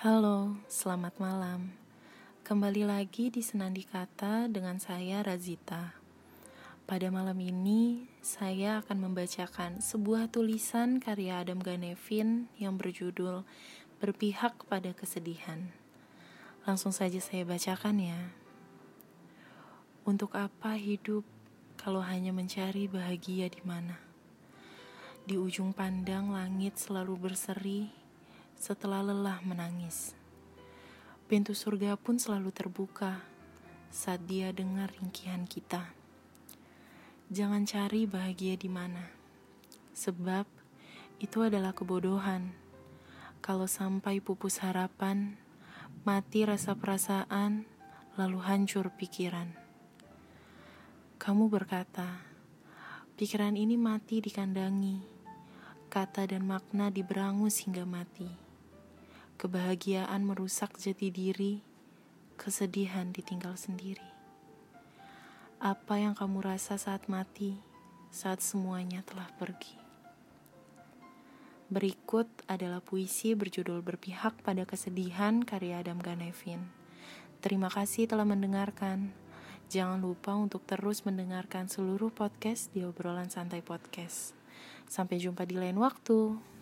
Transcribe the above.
Halo, selamat malam. Kembali lagi di Senandi Kata dengan saya Razita. Pada malam ini, saya akan membacakan sebuah tulisan karya Adam Ganevin yang berjudul Berpihak pada Kesedihan. Langsung saja saya bacakan ya. Untuk apa hidup kalau hanya mencari bahagia di mana? Di ujung pandang langit selalu berseri setelah lelah menangis. Pintu surga pun selalu terbuka saat dia dengar ringkihan kita. Jangan cari bahagia di mana, sebab itu adalah kebodohan. Kalau sampai pupus harapan, mati rasa perasaan, lalu hancur pikiran. Kamu berkata, Pikiran ini mati dikandangi, kata dan makna diberangus hingga mati. Kebahagiaan merusak jati diri, kesedihan ditinggal sendiri. Apa yang kamu rasa saat mati, saat semuanya telah pergi? Berikut adalah puisi berjudul Berpihak pada Kesedihan karya Adam Ganevin. Terima kasih telah mendengarkan. Jangan lupa untuk terus mendengarkan seluruh podcast di obrolan santai podcast. Sampai jumpa di lain waktu.